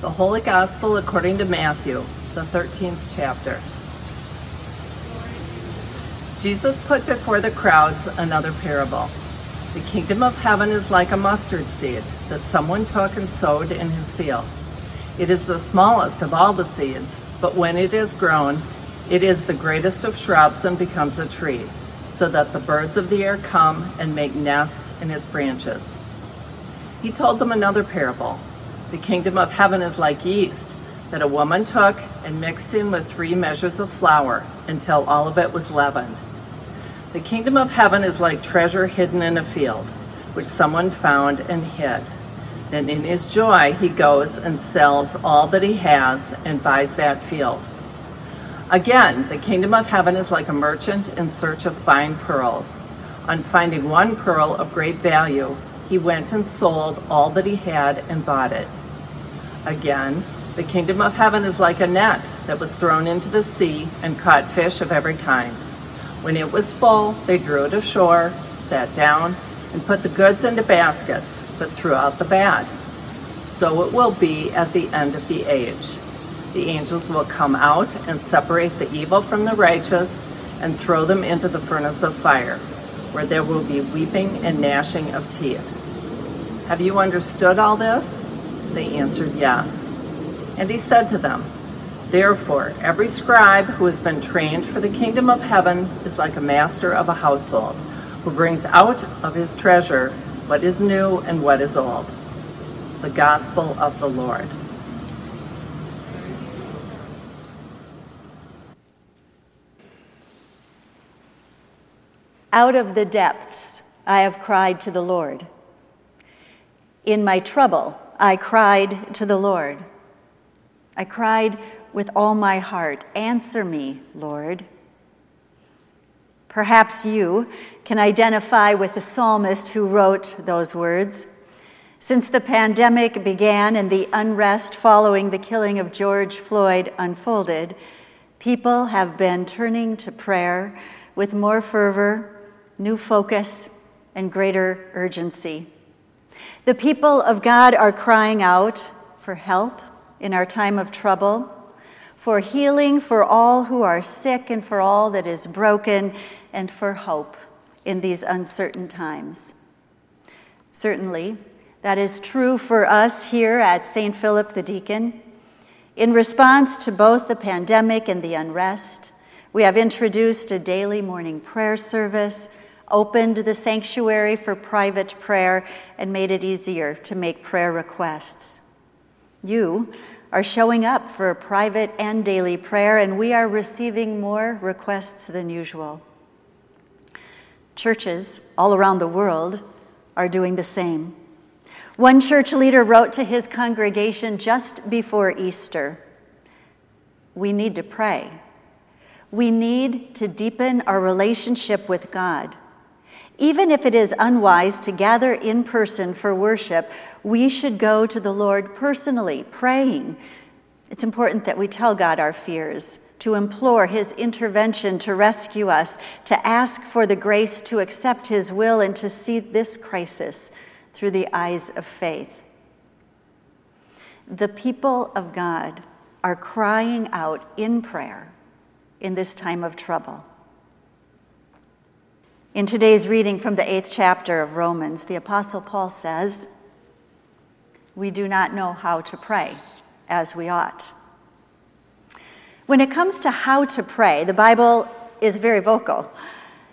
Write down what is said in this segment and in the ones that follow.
The Holy Gospel according to Matthew, the 13th chapter. Jesus put before the crowds another parable. The kingdom of heaven is like a mustard seed that someone took and sowed in his field. It is the smallest of all the seeds, but when it is grown, it is the greatest of shrubs and becomes a tree, so that the birds of the air come and make nests in its branches. He told them another parable. The kingdom of heaven is like yeast that a woman took and mixed in with three measures of flour until all of it was leavened. The kingdom of heaven is like treasure hidden in a field, which someone found and hid. And in his joy, he goes and sells all that he has and buys that field. Again, the kingdom of heaven is like a merchant in search of fine pearls. On finding one pearl of great value, he went and sold all that he had and bought it. Again, the kingdom of heaven is like a net that was thrown into the sea and caught fish of every kind. When it was full, they drew it ashore, sat down, and put the goods into baskets, but threw out the bad. So it will be at the end of the age. The angels will come out and separate the evil from the righteous and throw them into the furnace of fire, where there will be weeping and gnashing of teeth. Have you understood all this? They answered, Yes. And he said to them, Therefore, every scribe who has been trained for the kingdom of heaven is like a master of a household, who brings out of his treasure what is new and what is old. The Gospel of the Lord. Out of the depths I have cried to the Lord. In my trouble, I cried to the Lord. I cried with all my heart, Answer me, Lord. Perhaps you can identify with the psalmist who wrote those words. Since the pandemic began and the unrest following the killing of George Floyd unfolded, people have been turning to prayer with more fervor, new focus, and greater urgency. The people of God are crying out for help in our time of trouble, for healing for all who are sick and for all that is broken, and for hope in these uncertain times. Certainly, that is true for us here at St. Philip the Deacon. In response to both the pandemic and the unrest, we have introduced a daily morning prayer service opened the sanctuary for private prayer, and made it easier to make prayer requests. You are showing up for private and daily prayer, and we are receiving more requests than usual. Churches all around the world are doing the same. One church leader wrote to his congregation just before Easter We need to pray. We need to deepen our relationship with God. Even if it is unwise to gather in person for worship, we should go to the Lord personally, praying. It's important that we tell God our fears, to implore His intervention to rescue us, to ask for the grace to accept His will, and to see this crisis through the eyes of faith. The people of God are crying out in prayer in this time of trouble. In today's reading from the eighth chapter of Romans, the Apostle Paul says, We do not know how to pray as we ought. When it comes to how to pray, the Bible is very vocal.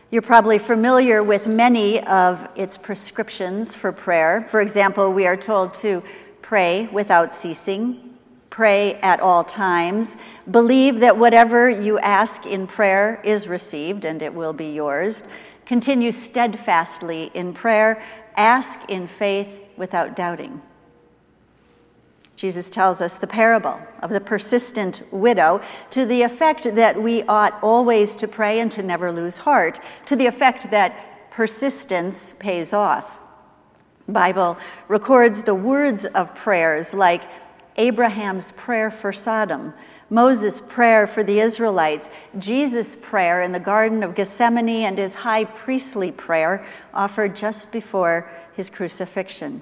You're probably familiar with many of its prescriptions for prayer. For example, we are told to pray without ceasing, pray at all times, believe that whatever you ask in prayer is received and it will be yours Continue steadfastly in prayer. Ask in faith without doubting. Jesus tells us the parable of the persistent widow to the effect that we ought always to pray and to never lose heart, to the effect that persistence pays off. Bible records the words of prayers like Abraham's prayer for Sodom, Moses' prayer for the Israelites, Jesus' prayer in the Garden of Gethsemane, and his high priestly prayer offered just before his crucifixion.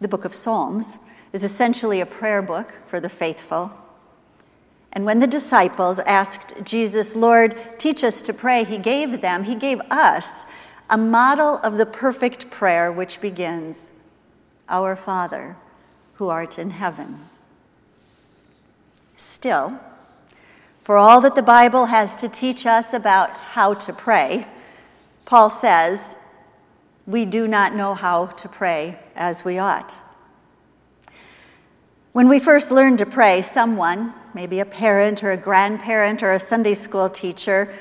The book of Psalms is essentially a prayer book for the faithful. And when the disciples asked Jesus, Lord, teach us to pray, he gave them, he gave us a model of the perfect prayer which begins, Our Father, who art in heaven. Still, for all that the Bible has to teach us about how to pray, Paul says, we do not know how to pray as we ought. When we first learned to pray, someone, maybe a parent or a grandparent or a Sunday school teacher,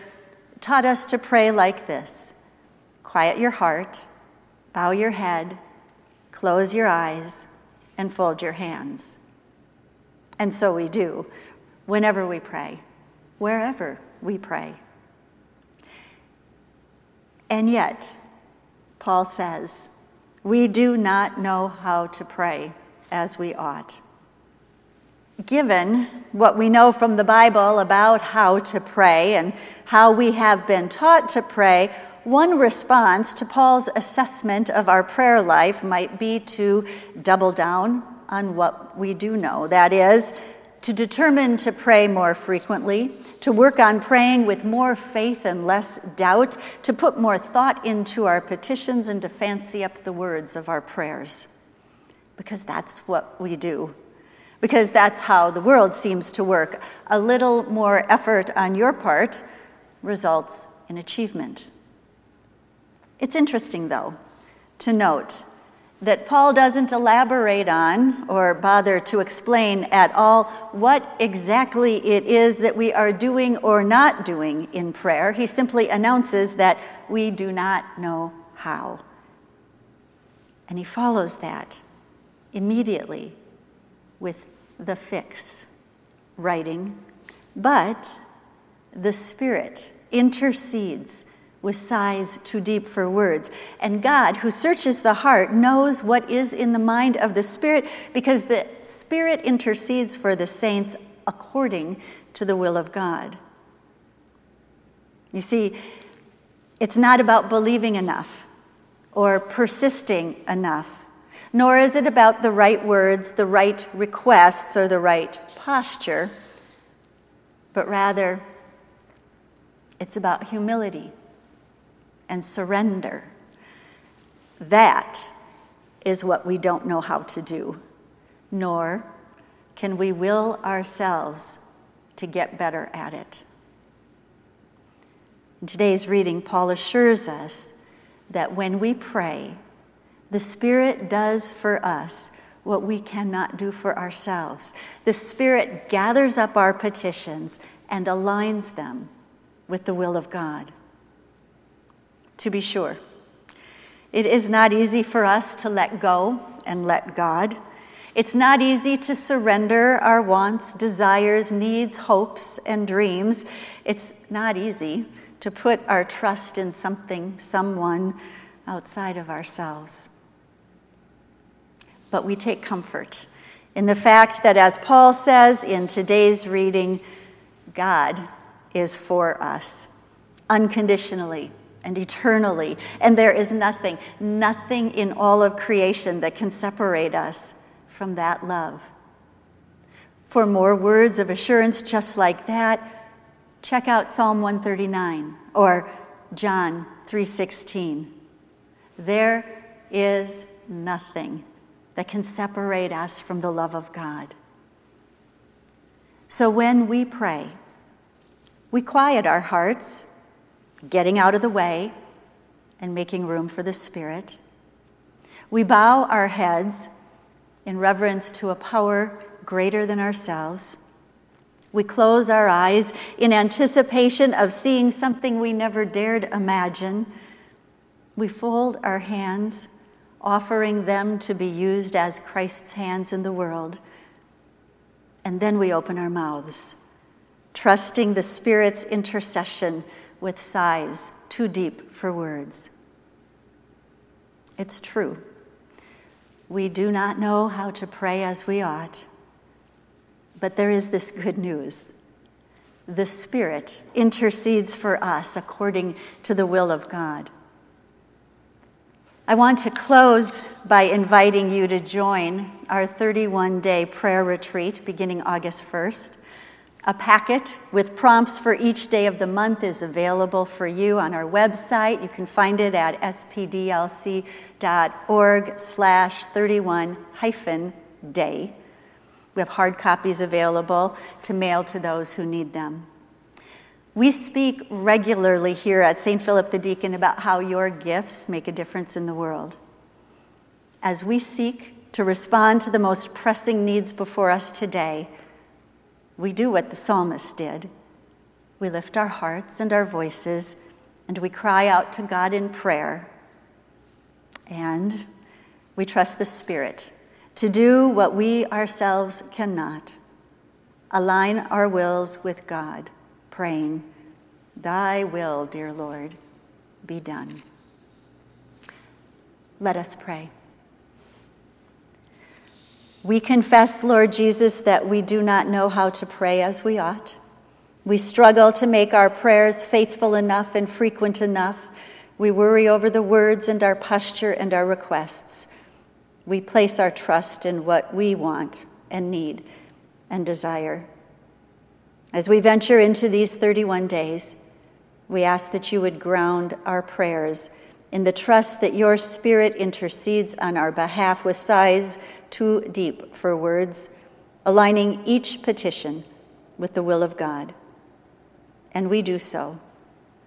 taught us to pray like this Quiet your heart, bow your head, close your eyes, and fold your hands. And so we do whenever we pray, wherever we pray. And yet, Paul says, we do not know how to pray as we ought. Given what we know from the Bible about how to pray and how we have been taught to pray, one response to Paul's assessment of our prayer life might be to double down on what we do know. That is, to determine to pray more frequently, to work on praying with more faith and less doubt, to put more thought into our petitions, and to fancy up the words of our prayers. Because that's what we do. Because that's how the world seems to work. A little more effort on your part results in achievement. It's interesting, though, to note that Paul doesn't elaborate on or bother to explain at all what exactly it is that we are doing or not doing in prayer. He simply announces that we do not know how. And he follows that immediately with the fix, writing, but the Spirit intercedes with sighs too deep for words. And God, who searches the heart, knows what is in the mind of the Spirit because the Spirit intercedes for the saints according to the will of God. You see, it's not about believing enough or persisting enough, nor is it about the right words, the right requests, or the right posture, but rather it's about humility and surrender. That is what we don't know how to do, nor can we will ourselves to get better at it. In today's reading, Paul assures us that when we pray, the Spirit does for us what we cannot do for ourselves. The Spirit gathers up our petitions and aligns them with the will of God to be sure. It is not easy for us to let go and let God. It's not easy to surrender our wants, desires, needs, hopes, and dreams. It's not easy to put our trust in something, someone outside of ourselves. But we take comfort in the fact that, as Paul says in today's reading, God is for us unconditionally and eternally. And there is nothing, nothing in all of creation that can separate us from that love. For more words of assurance just like that, check out Psalm 139 or John 3:16. There is nothing that can separate us from the love of God. So when we pray, we quiet our hearts getting out of the way and making room for the Spirit. We bow our heads in reverence to a power greater than ourselves. We close our eyes in anticipation of seeing something we never dared imagine. We fold our hands, offering them to be used as Christ's hands in the world. And then we open our mouths, trusting the Spirit's intercession with sighs too deep for words. It's true. We do not know how to pray as we ought, but there is this good news. The Spirit intercedes for us according to the will of God. I want to close by inviting you to join our 31 day prayer retreat beginning August 1st. A packet with prompts for each day of the month is available for you on our website. You can find it at spdlc.org slash 31 hyphen day. We have hard copies available to mail to those who need them. We speak regularly here at St. Philip the Deacon about how your gifts make a difference in the world. As we seek to respond to the most pressing needs before us today, we do what the psalmist did. We lift our hearts and our voices and we cry out to God in prayer. And we trust the Spirit to do what we ourselves cannot align our wills with God praying, Thy will, dear Lord, be done. Let us pray. We confess, Lord Jesus, that we do not know how to pray as we ought. We struggle to make our prayers faithful enough and frequent enough. We worry over the words and our posture and our requests. We place our trust in what we want and need and desire. As we venture into these 31 days, we ask that you would ground our prayers in the trust that your Spirit intercedes on our behalf with sighs too deep for words, aligning each petition with the will of God. And we do so,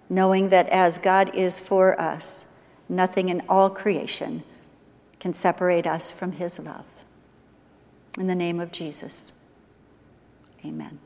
knowing that as God is for us, nothing in all creation can separate us from his love. In the name of Jesus, amen.